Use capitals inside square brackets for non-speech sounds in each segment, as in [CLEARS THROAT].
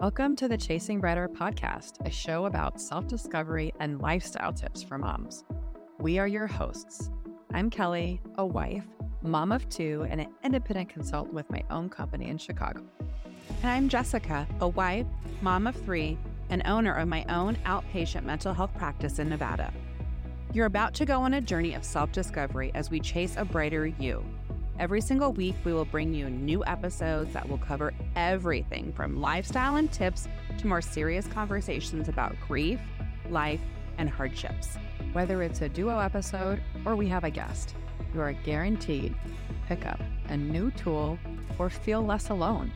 Welcome to the Chasing Brighter podcast, a show about self discovery and lifestyle tips for moms. We are your hosts. I'm Kelly, a wife, mom of two, and an independent consultant with my own company in Chicago. And I'm Jessica, a wife, mom of three, and owner of my own outpatient mental health practice in Nevada. You're about to go on a journey of self discovery as we chase a brighter you. Every single week, we will bring you new episodes that will cover everything from lifestyle and tips to more serious conversations about grief, life, and hardships. Whether it's a duo episode or we have a guest, you are guaranteed to pick up a new tool or feel less alone.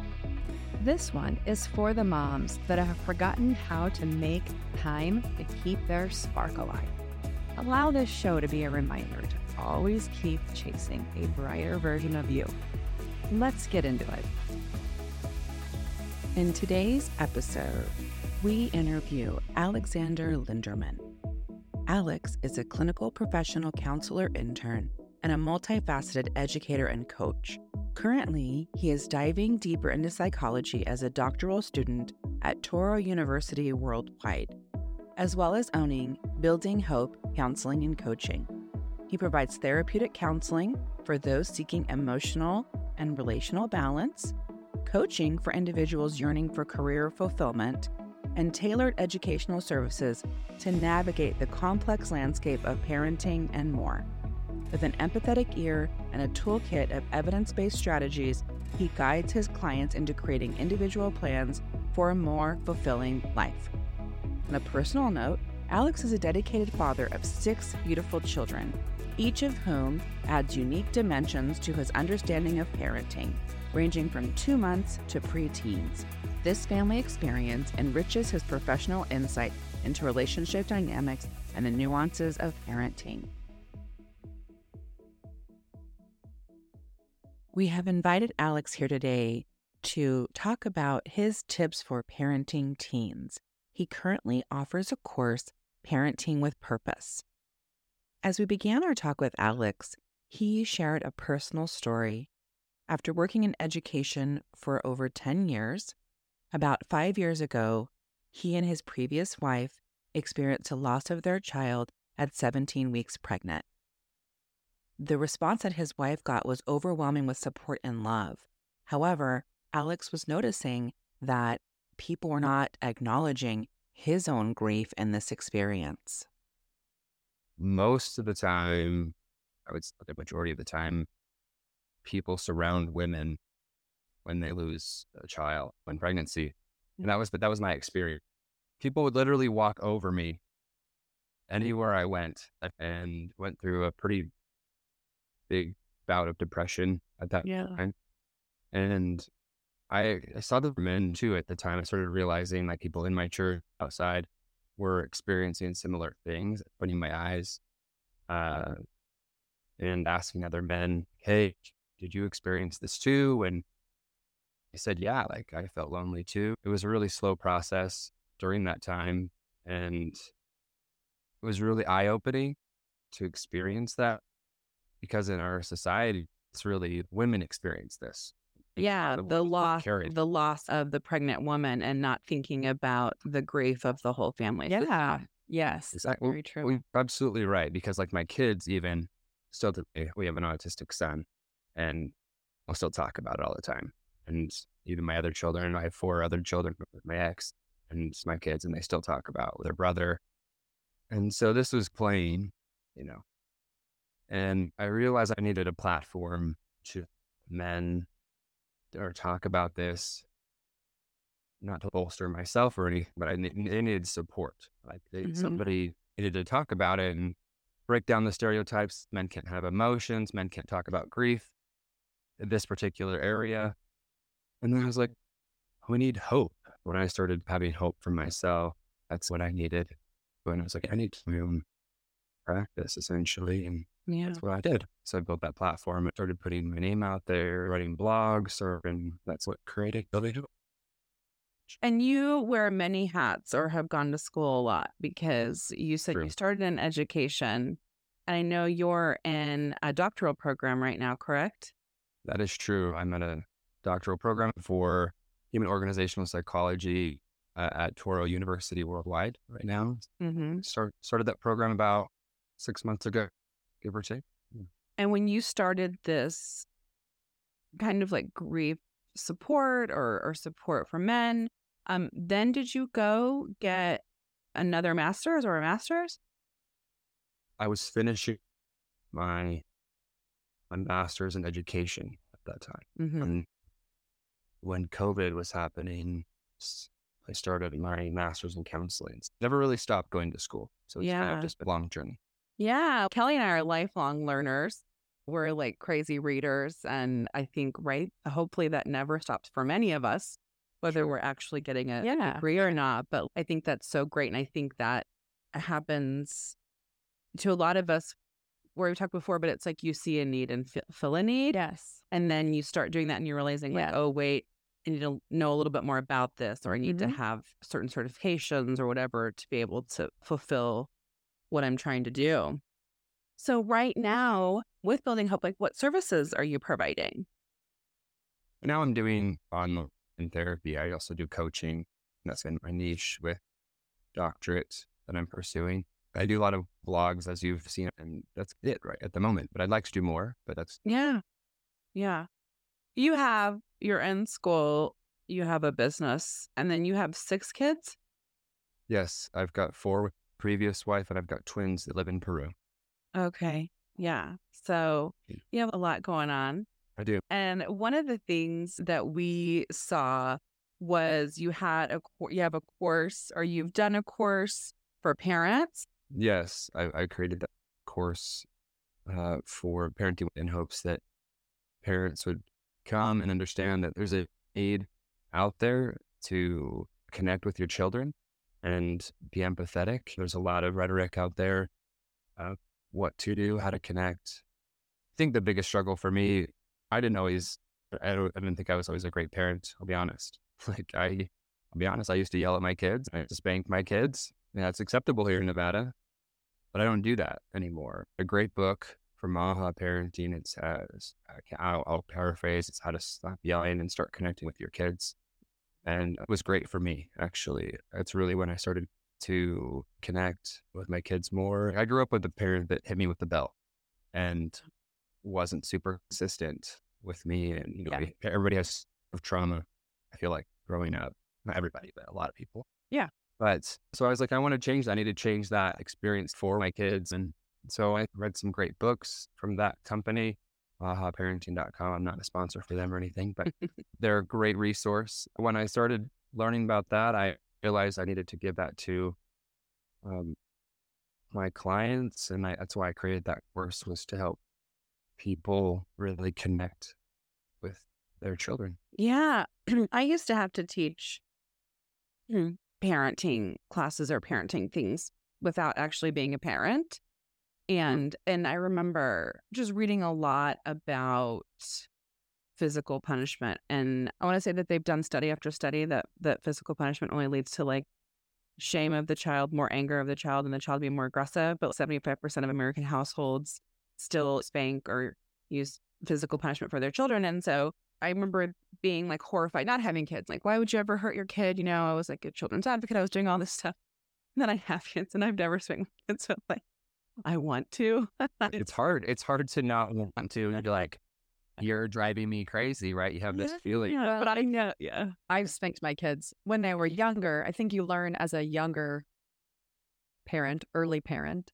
This one is for the moms that have forgotten how to make time to keep their spark alive. Allow this show to be a reminder to always keep chasing a brighter version of you. Let's get into it. In today's episode, we interview Alexander Linderman. Alex is a clinical professional counselor intern and a multifaceted educator and coach. Currently, he is diving deeper into psychology as a doctoral student at Touro University Worldwide, as well as owning Building Hope Counseling and Coaching. He provides therapeutic counseling for those seeking emotional and relational balance, coaching for individuals yearning for career fulfillment, and tailored educational services to navigate the complex landscape of parenting and more. With an empathetic ear and a toolkit of evidence based strategies, he guides his clients into creating individual plans for a more fulfilling life. On a personal note, Alex is a dedicated father of six beautiful children, each of whom adds unique dimensions to his understanding of parenting, ranging from two months to preteens. This family experience enriches his professional insight into relationship dynamics and the nuances of parenting. We have invited Alex here today to talk about his tips for parenting teens. He currently offers a course, Parenting with Purpose. As we began our talk with Alex, he shared a personal story. After working in education for over 10 years, about five years ago, he and his previous wife experienced a loss of their child at 17 weeks pregnant. The response that his wife got was overwhelming with support and love. However, Alex was noticing that people were not acknowledging his own grief in this experience. Most of the time, I would say the majority of the time, people surround women when they lose a child when pregnancy. And that mm. was but that was my experience. People would literally walk over me mm. anywhere I went and went through a pretty big bout of depression at that yeah. time. And I, I saw the men too at the time. I started realizing like people in my church outside were experiencing similar things, putting my eyes uh, and asking other men, Hey, did you experience this too? And I said, Yeah, like I felt lonely too. It was a really slow process during that time. And it was really eye opening to experience that because in our society, it's really women experience this. Yeah, the loss, the loss of the pregnant woman, and not thinking about the grief of the whole family. Yeah, yes, exactly. Very true. Well, absolutely right. Because like my kids, even still today, we have an autistic son, and I'll still talk about it all the time. And even my other children, I have four other children with my ex and my kids, and they still talk about their brother. And so this was playing, you know, and I realized I needed a platform to men or talk about this, not to bolster myself or anything, but I, needed support. Like mm-hmm. somebody needed to talk about it and break down the stereotypes. Men can't have emotions. Men can't talk about grief in this particular area. And then I was like, we need hope. When I started having hope for myself, that's what I needed. When I was like, I need to practice essentially. And yeah. That's what I did. So I built that platform. I started putting my name out there, writing blogs, or and that's what created Building Hope. And you wear many hats or have gone to school a lot because you said True. you started in education. And I know you're in a doctoral program right now, correct? That is true. I'm at a doctoral program for human organizational psychology uh, at Touro University Worldwide right now. Mm-hmm. Start, started that program about six months ago, give or take. And when you started this kind of like grief support or, or support for men, um, then did you go get another master's or a master's? I was finishing my my master's in education at that time. Mm-hmm. And when COVID was happening, I started my master's in counseling. Never really stopped going to school. So it's kind Yeah. of just a long journey. Yeah. Kelly and I are lifelong learners. We're like crazy readers. And I think, right, hopefully that never stops for many of us, whether Sure. we're actually getting a Yeah. degree or not. But I think that's so great. And I think that happens to a lot of us where we talked before, but it's like you see a need and fi- fill a need. Yes. And then you start doing that and you're realizing, like, oh, wait, I need to know a little bit more about this, or I need to Mhm. have certain certifications or whatever to be able to fulfill what I'm trying to do. So, right now, with Building Hope, like, what services are you providing? Now I'm doing online therapy. I also do coaching. That's been my niche with doctorate that I'm pursuing. I do a lot of blogs, as you've seen, and that's it right at the moment. But I'd like to do more. But that's Yeah. Yeah. You have, you're in school, you have a business, and then you have six kids. yes. I've got four with previous wife, and I've got twins that live in Peru. Okay. Yeah. So, you have a lot going on. I do. And one of the things that we saw was you had a you have a course or you've done a course for parents. Yes, I, I created that course uh, for parenting in hopes that parents would come and understand that there's a aid out there to connect with your children and be empathetic. There's a lot of rhetoric out there, uh, what to do, how to connect. I think the biggest struggle for me, I didn't always, I, I didn't think I was always a great parent. I'll be honest. [LAUGHS] Like I, I'll be honest, I used to yell at my kids. I used to spank my kids. Yeah, it's acceptable here in Nevada, but I don't do that anymore. A great book from Aha Parenting. It says, I'll, I'll paraphrase, it's how to stop yelling and start connecting with your kids. And it was great for me, actually. It's really when I started to connect with my kids more. I grew up with a parent that hit me with the bell and wasn't super consistent with me. And, you know, Yeah. everybody has of trauma, I feel like, growing up. Not everybody, but a lot of people. Yeah. But so I was like, I want to change that. I need to change that experience for my kids. And so I read some great books from that company, ahaparenting.com. I'm not a sponsor for them or anything, but [LAUGHS] they're a great resource. When I started learning about that, I realized I needed to give that to um, my clients. And I, that's why I created that course was to help people really connect with their children. Yeah. [CLEARS THROAT] I used to have to teach [CLEARS THROAT] parenting classes or parenting things without actually being a parent. And and I remember just reading a lot about physical punishment. And I want to say that they've done study after study that that physical punishment only leads to like shame of the child, more anger of the child, and the child being more aggressive. But 75% of American households still spank or use physical punishment for their children. And so I remember being like horrified, not having kids. Like, why would you ever hurt your kid? You know, I was like a children's advocate. I was doing all this stuff. And [LAUGHS] then I have kids and I've never spanked my kids. So like, I want to. [LAUGHS] It's hard. It's hard to not want to. And [LAUGHS] you're like, you're driving me crazy, right? You have this Yeah, feeling. yeah, but I know. Yeah. I've spanked my kids when they were younger. I think you learn as a younger parent, early parent,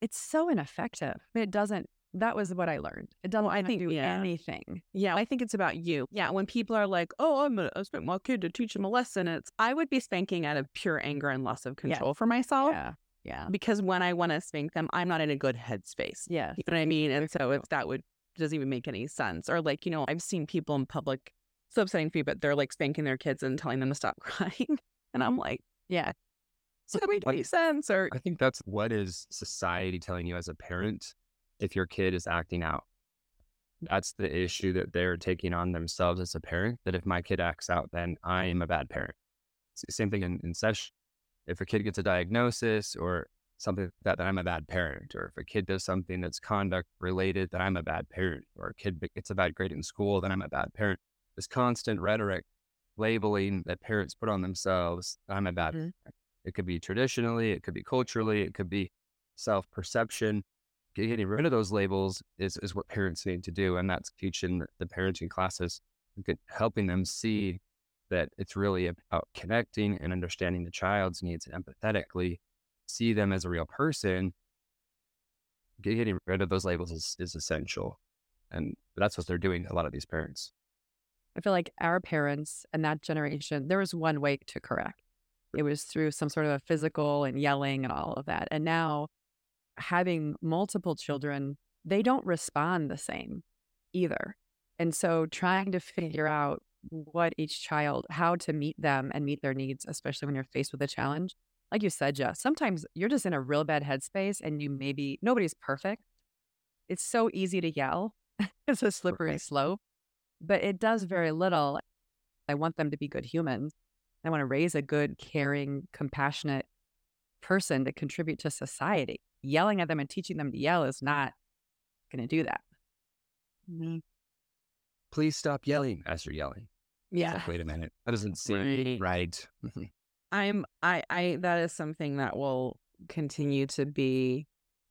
it's so ineffective. It doesn't. That was what I learned. It doesn't. I I think- think do yeah. anything. Yeah. I think it's about you. Yeah. When people are like, oh, I'm going to spank my kid to teach him a lesson, it's, I would be spanking out of pure anger and loss of control for myself. Yeah, yeah, Because when I want to spank them, I'm not in a good headspace. yeah. You know what I mean? And so if that would doesn't even make any sense. Or like, you know, I've seen people in public so upsetting for you, but they're like spanking their kids and telling them to stop [LAUGHS] crying. And I'm like, Yeah. So that make any sense? Or I think that's what is society telling you as a parent if your kid is acting out. That's the issue that they're taking on themselves as a parent. That if my kid acts out, then I am a bad parent. Same thing in, in session. If a kid gets a diagnosis or something that, then I'm a bad parent. Or if a kid does something that's conduct related, that I'm a bad parent. Or a kid gets a bad grade in school, then I'm a bad parent. This constant rhetoric labeling that parents put on themselves. I'm a bad Mhm. parent. It could be traditionally, it could be culturally, it could be self perception. Getting rid of those labels is, is what parents need to do. And that's teaching the parenting classes, helping them see that it's really about connecting and understanding the child's needs empathetically, see them as a real person. Getting rid of those labels is, is essential. And that's what they're doing, a lot of these parents. I feel like our parents and that generation, there was one way to correct. It was through some sort of a physical and yelling and all of that. And now having multiple children, they don't respond the same either. And so trying to figure out what each child, how to meet them and meet their needs, especially when you're faced with a challenge. Like you said, Jess, sometimes you're just in a real bad headspace and you maybe, nobody's perfect. It's so easy to yell. [LAUGHS] it's a slippery Right. slope, but it does very little. I want them to be good humans. I want to raise a good, caring, compassionate person to contribute to society. Yelling at them and teaching them to yell is not going to do that. Please stop yelling as you're yelling. Yeah. like, wait a minute. That doesn't seem Right. right. Mm-hmm. I'm I I that is something that will continue to be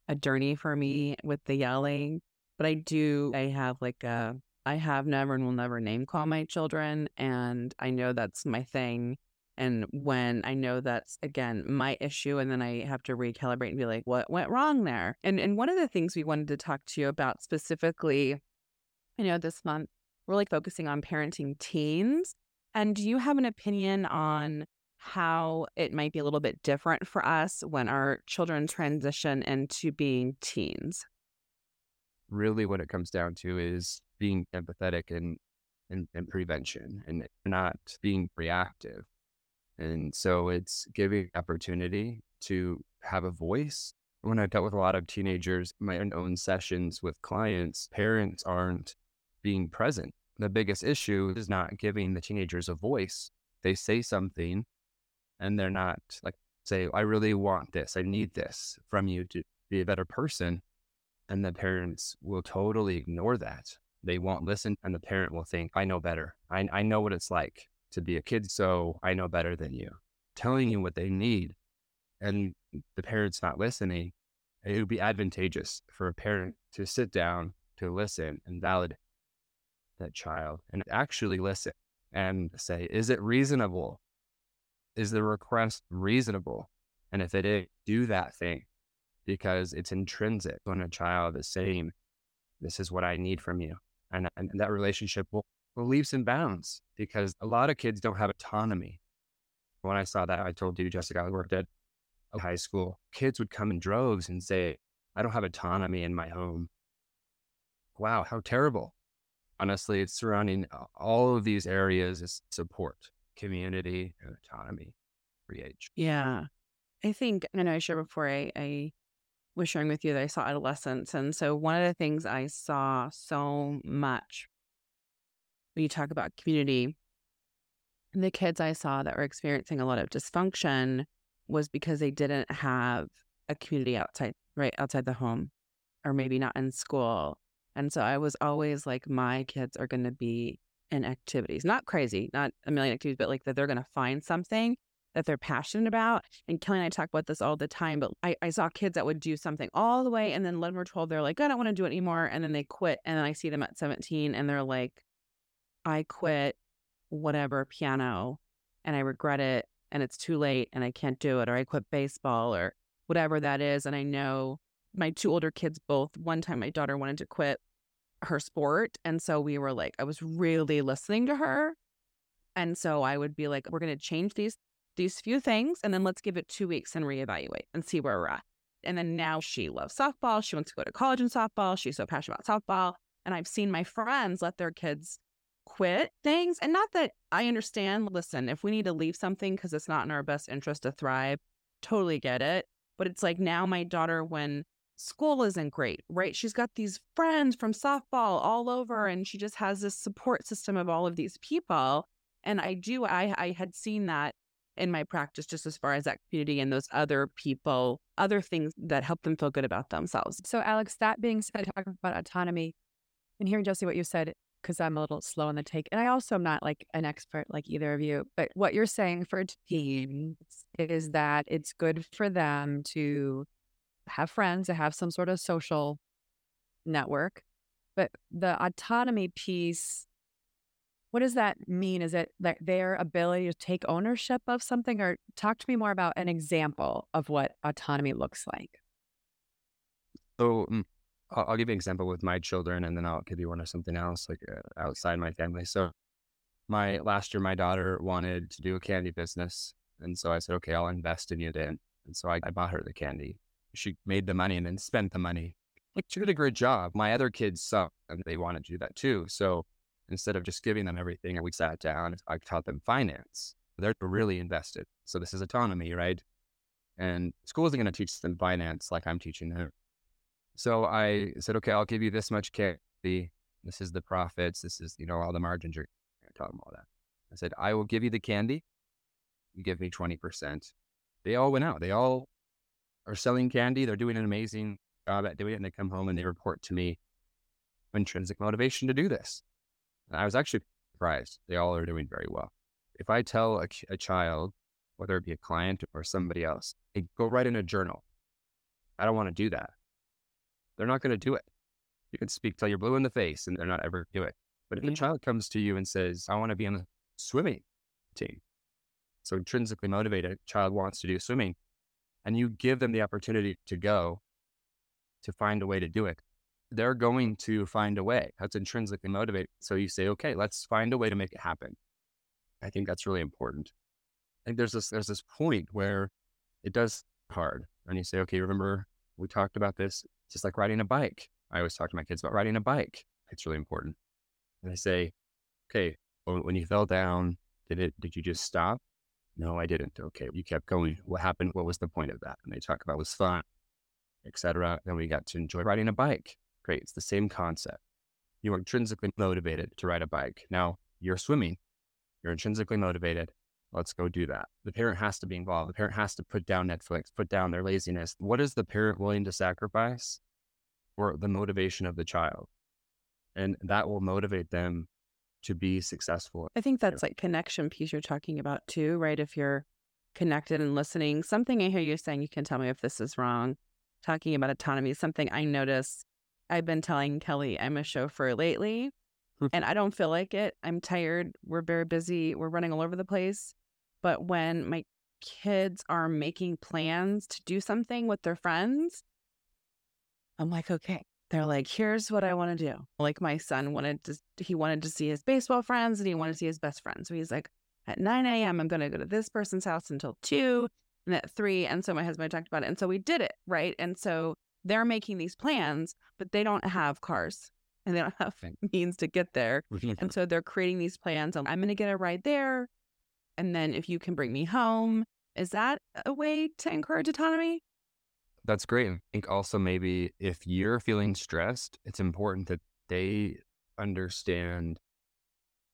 a journey for me with the yelling. But I do I have like a I have never and will never name call my children and I know that's my thing. And when I know that's again my issue and then I have to recalibrate and be like, what went wrong there? And and one of the things we wanted to talk to you about specifically, you know, this month, we're like focusing on parenting teens. And do you have an opinion on how it might be a little bit different for us when our children transition into being teens. really what it comes down to is being empathetic and, and, and prevention and not being reactive. And so it's giving opportunity to have a voice. When I've dealt with a lot of teenagers, my own sessions with clients, parents aren't being present. The biggest issue is not giving the teenagers a voice. They say something and they're not like, say, I really want this. I need this from you to be a better person and the parents will totally ignore that. They won't listen, and the parent will think, I know better. I, I know what it's like to be a kid, so I know better than you. Telling you what they need, and the parent's not listening, it would be advantageous for a parent to sit down, to listen, and validate that child, and actually listen and say, Is it reasonable? Is the request reasonable? And if it is, do that thing because it's intrinsic when a child is saying, This is what I need from you. And, and that relationship will, will leaps and bounds because a lot of kids don't have autonomy. When I saw that, I told you, Jessica, I worked at a high school. Kids would come in droves and say, I don't have autonomy in my home. Wow, how terrible. Honestly, it's surrounding all of these areas is support, community, and autonomy, free age. Yeah. I think, I know I shared before, I, I was sharing with you that I saw adolescents. And so one of the things I saw so much when you talk about community, the kids I saw that were experiencing a lot of dysfunction was because they didn't have a community outside, right outside the home, or maybe not in school. And so I was always like, my kids are going to be in activities, not crazy, not a million activities, but like that they're going to find something that they're passionate about. And Kelly and I talk about this all the time, but I, I saw kids that would do something all the way and then 11 or 12, they're like, I don't want to do it anymore. And then they quit. And then I see them at 17 and they're like, I quit whatever piano and I regret it and it's too late and I can't do it. Or I quit baseball or whatever that is. And I know my two older kids both, one time my daughter wanted to quit her sport. And so we were like, I was really listening to her. And so I would be like, we're going to change these these few things and then let's give it two weeks and reevaluate and see where we're at. And then now she loves softball. She wants to go to college in softball. She's so passionate about softball. And I've seen my friends let their kids quit things. And not that I understand, listen, if we need to leave something because it's not in our best interest to thrive, totally get it. But it's like now my daughter, when school isn't great, right? She's got these friends from softball all over and she just has this support system of all of these people. And I do, I, I had seen that in my practice, just as far as that community and those other people, other things that help them feel good about themselves. So, Alex, that being said, talking about autonomy and hearing Josie what you said, because I'm a little slow on the take. And I also am not like an expert like either of you. But what you're saying for teens is that it's good for them to have friends, to have some sort of social network. But the autonomy piece, what does that mean? Is it like their ability to take ownership of something? Or talk to me more about an example of what autonomy looks like. So mm, I'll, give you an example with my children, and then I'll give you one of something else like uh, outside my family. So my last year, my daughter wanted to do a candy business, and so I said, okay, I'll invest in you then. And so I, I bought her the candy. She made the money and then spent the money. Like she did a great job. My other kids suck and they wanted to do that too. So instead of just giving them everything, we sat down. I taught them finance. They're really invested. So this is autonomy, right? And school isn't going to teach them finance like I'm teaching them. So I said, okay, I'll give you this much candy. This is the profits. This is, you know, all the margins. You're talking about that. I said, I will give you the candy. You give me 20%. They all went out. They all are selling candy. They're doing an amazing job at doing it. And they come home and they report to me intrinsic motivation to do this. And I was actually surprised. They all are doing very well. If I tell a, a child, whether it be a client or somebody else, hey, go write in a journal. I don't want to do that. They're not going to do it. You can speak till you're blue in the face and they're not ever do it. But if a mm-hmm. child comes to you and says, I want to be on the swimming team, so intrinsically motivated, child wants to do swimming, and you give them the opportunity to go to find a way to do it, they're going to find a way. That's intrinsically motivated. So you say, okay, let's find a way to make it happen. I think that's really important. I think there's this there's this point where it does hard. And you say, okay, remember we talked about this. It's just like riding a bike. I always talk to my kids about riding a bike. It's really important. And I say, okay, when you fell down, did it, did you just stop? No, I didn't. Okay. You kept going. What happened? What was the point of that? And they talk about was fun, etc. Then we got to enjoy riding a bike. Great. It's the same concept. You are intrinsically motivated to ride a bike. Now you're swimming. You're intrinsically motivated. Let's go do that. The parent has to be involved. The parent has to put down Netflix, put down their laziness. What is the parent willing to sacrifice for the motivation of the child? And that will motivate them to be successful. I think that's like connection piece you're talking about too, right? If you're connected and listening, something I hear you saying, you can tell me if this is wrong. Talking about autonomy, something I notice I've been telling Kelly I'm a chauffeur lately hmm. and I don't feel like it. I'm tired. We're very busy. We're running all over the place. But when my kids are making plans to do something with their friends, I'm like, okay. They're like, here's what I want to do. Like my son wanted to, he wanted to see his baseball friends and he wanted to see his best friend. So he's like, at 9 a.m., I'm going to go to this person's house until two and at three. And so my husband talked about it. And so we did it. Right. And so they're making these plans, but they don't have cars and they don't [LAUGHS] have means to get there. and so they're creating these plans. I'm going to get a ride there and then if you can bring me home, is that a way to encourage autonomy? That's great. I think also maybe if you're feeling stressed, it's important that they understand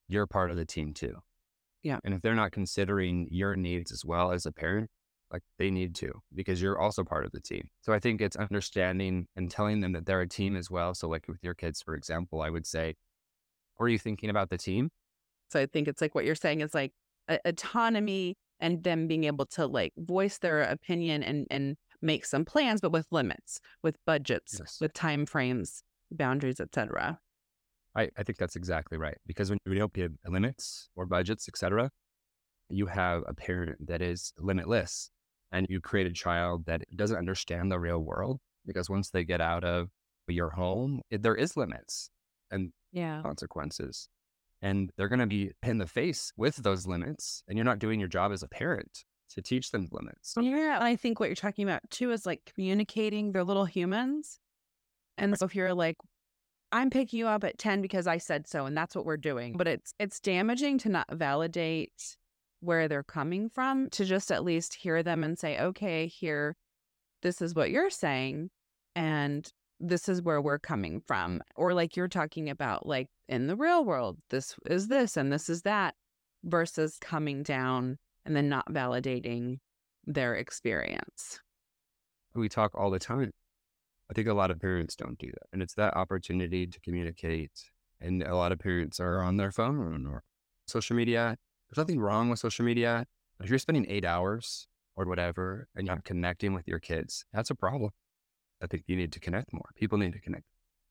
you're part of the team too. Yeah. And if they're not considering your needs as well as a parent, like they need to because you're also part of the team. So I think it's understanding and telling them that they're a team as well. So like with your kids, for example, I would say, are you thinking about the team? So I think it's like what you're saying is like autonomy and them being able to like voice their opinion and and make some plans but with limits with budgets yes. with time frames boundaries etc I, I think that's exactly right because when you don't give limits or budgets etc you have a parent that is limitless and you create a child that doesn't understand the real world because once they get out of your home it, there is limits and yeah. consequences and they're going to be in the face with those limits and you're not doing your job as a parent to teach them limits yeah i think what you're talking about too is like communicating they're little humans and so if you're like i'm picking you up at 10 because i said so and that's what we're doing but it's it's damaging to not validate where they're coming from to just at least hear them and say okay here this is what you're saying and this is where we're coming from. Or like you're talking about, like in the real world, this is this and this is that, versus coming down and then not validating their experience. We talk all the time. I think a lot of parents don't do that. And it's that opportunity to communicate And a lot of parents are on their phone or social media. There's nothing wrong with social media. If you're spending eight hours or whatever and you're not connecting with your kids, that's a problem. I think you need to connect more. People need to connect.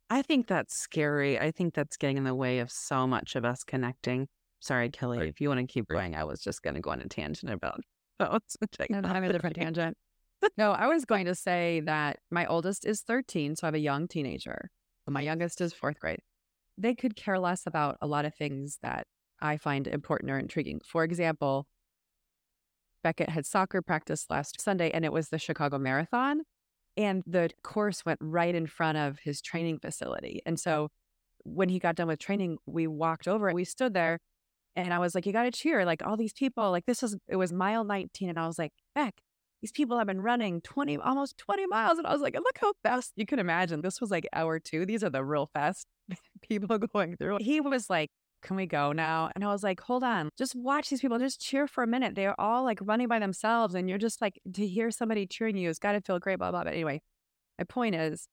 I think that's scary. I think that's getting in the way of so much of us connecting. Sorry, Kelly, Right. if you want to keep going, I was just going to go on a tangent about [LAUGHS] phones. I No, no, I'm a different tangent. [LAUGHS] No, I was going to say that my oldest is 13, so I have a young teenager. My youngest is fourth grade. They could care less about a lot of things that I find important or intriguing. For example, Beckett had soccer practice last Sunday and it was the Chicago Marathon. And the course went right in front of his training facility. And so when he got done with training, we walked over and we stood there and I was like, you got to cheer. Like all these people, like this was, it was mile 19. And I was like, Beck, these people have been running 20, almost 20 miles. And I was like, look how fast you can imagine. This was like hour two. These are the real fast [LAUGHS] people going through. He was like, can we go now? And I was like, hold on, just watch these people, just cheer for a minute. They're all like running by themselves. And you're just like, to hear somebody cheering you, it's got to feel great, blah, blah. But anyway, my point is,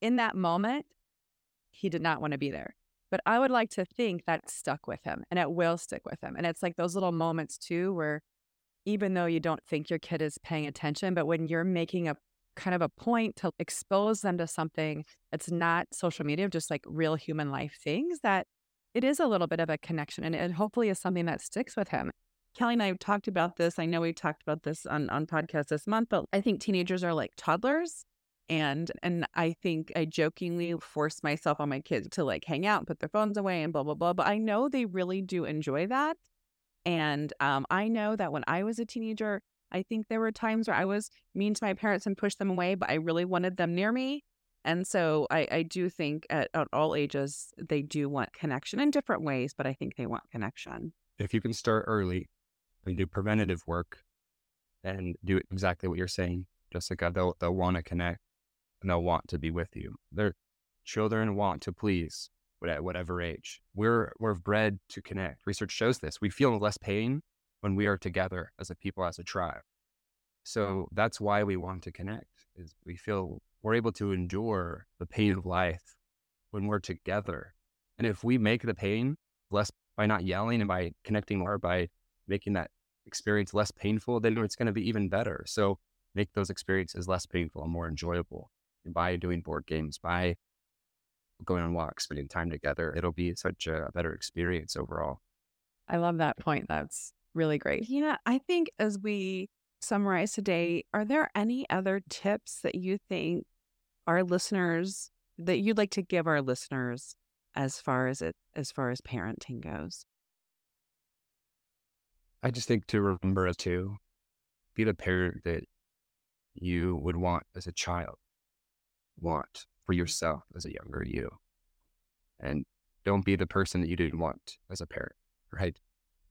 in that moment, he did not want to be there. But I would like to think that stuck with him and it will stick with him. And it's like those little moments too, where even though you don't think your kid is paying attention, but when you're making a kind of a point to expose them to something that's not social media, just like real human life things, that it is a little bit of a connection and it hopefully is something that sticks with him. Kelly and I have talked about this. I know we talked about this on on podcast this month, but I think teenagers are like toddlers. And and I think I jokingly force myself on my kids to like hang out and put their phones away and blah blah blah. But I know they really do enjoy that. And um, I know that when I was a teenager, I think there were times where I was mean to my parents and pushed them away, but I really wanted them near me. And so I, I do think at, at all ages they do want connection in different ways, but I think they want connection. If you can start early and do preventative work and do exactly what you're saying, Jessica, they'll, they'll want to connect and they'll want to be with you. Their children want to please at whatever age. We're, we're bred to connect. Research shows this. We feel less pain when we are together as a people, as a tribe. So that's why we want to connect is we feel we're able to endure the pain of life when we're together. And if we make the pain less by not yelling and by connecting more, by making that experience less painful, then it's going to be even better. So make those experiences less painful and more enjoyable by doing board games, by going on walks, spending time together. It'll be such a better experience overall. I love that point. That's really great. Yeah, I think as we summarize today, are there any other tips that you think our listeners that you'd like to give our listeners as far as it as far as parenting goes? I just think to remember to be the parent that you would want as a child, want for yourself as a younger you. And don't be the person that you didn't want as a parent, right?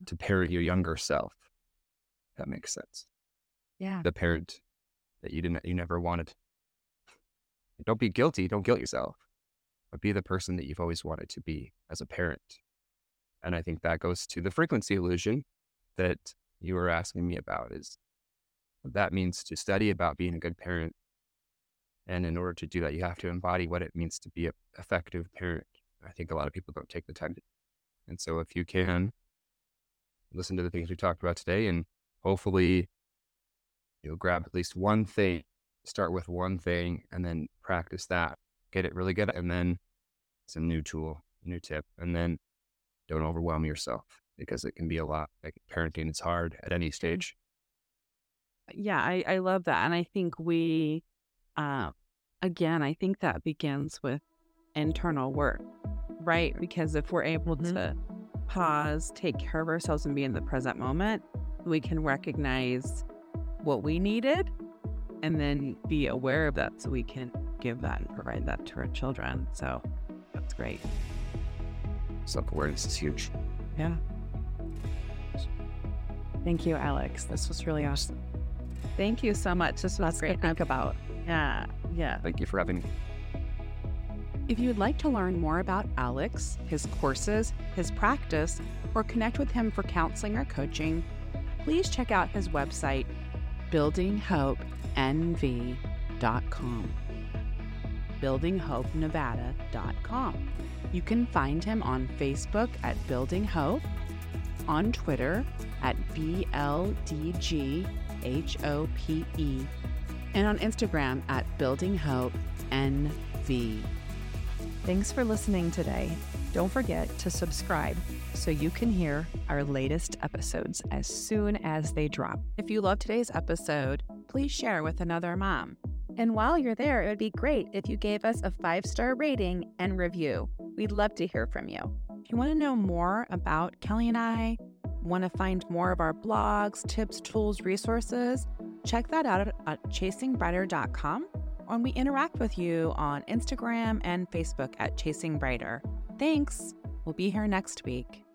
To mm-hmm. parent your younger self. That makes sense. Yeah. The parent that you didn't, you never wanted. Don't be guilty. Don't guilt yourself, but be the person that you've always wanted to be as a parent. And I think that goes to the frequency illusion that you were asking me about is that means to study about being a good parent. And in order to do that, you have to embody what it means to be an effective parent. I think a lot of people don't take the time to. And so if you can listen to the things we talked about today and hopefully you'll grab at least one thing, start with one thing and then practice that, get it really good. And then it's a new tool, new tip. And then don't overwhelm yourself because it can be a lot. Like parenting is hard at any stage. Yeah, I, I love that. And I think we uh, again, I think that begins with internal work, right? Because if we're able Mhm. to pause, take care of ourselves, and be in the present moment, we can recognize what we needed and then be aware of that so we can give that and provide that to our children. So that's great. Self awareness is huge. Yeah. Thank you, Alex. This was really awesome. Thank you so much. This was Lots to great. think about. Yeah. Yeah. Thank you for having me. If you'd like to learn more about Alex, his courses, his practice, or connect with him for counseling or coaching, please check out his website, buildinghopenv.com. buildinghopenevada.com. You can find him on Facebook at Building Hope, on Twitter at BLDGHOPE, and on Instagram at Building Hope NV. Thanks for listening today. Don't forget to subscribe so you can hear our latest episodes as soon as they drop. If you love today's episode, please share with another mom. And while you're there, it would be great if you gave us a five star rating and review. We'd love to hear from you. If you want to know more about Kelly and I, want to find more of our blogs, tips, tools, resources, check that out at chasingbrighter.com. And we interact with you on Instagram and Facebook at Chasing Brighter. Thanks. We'll be here next week.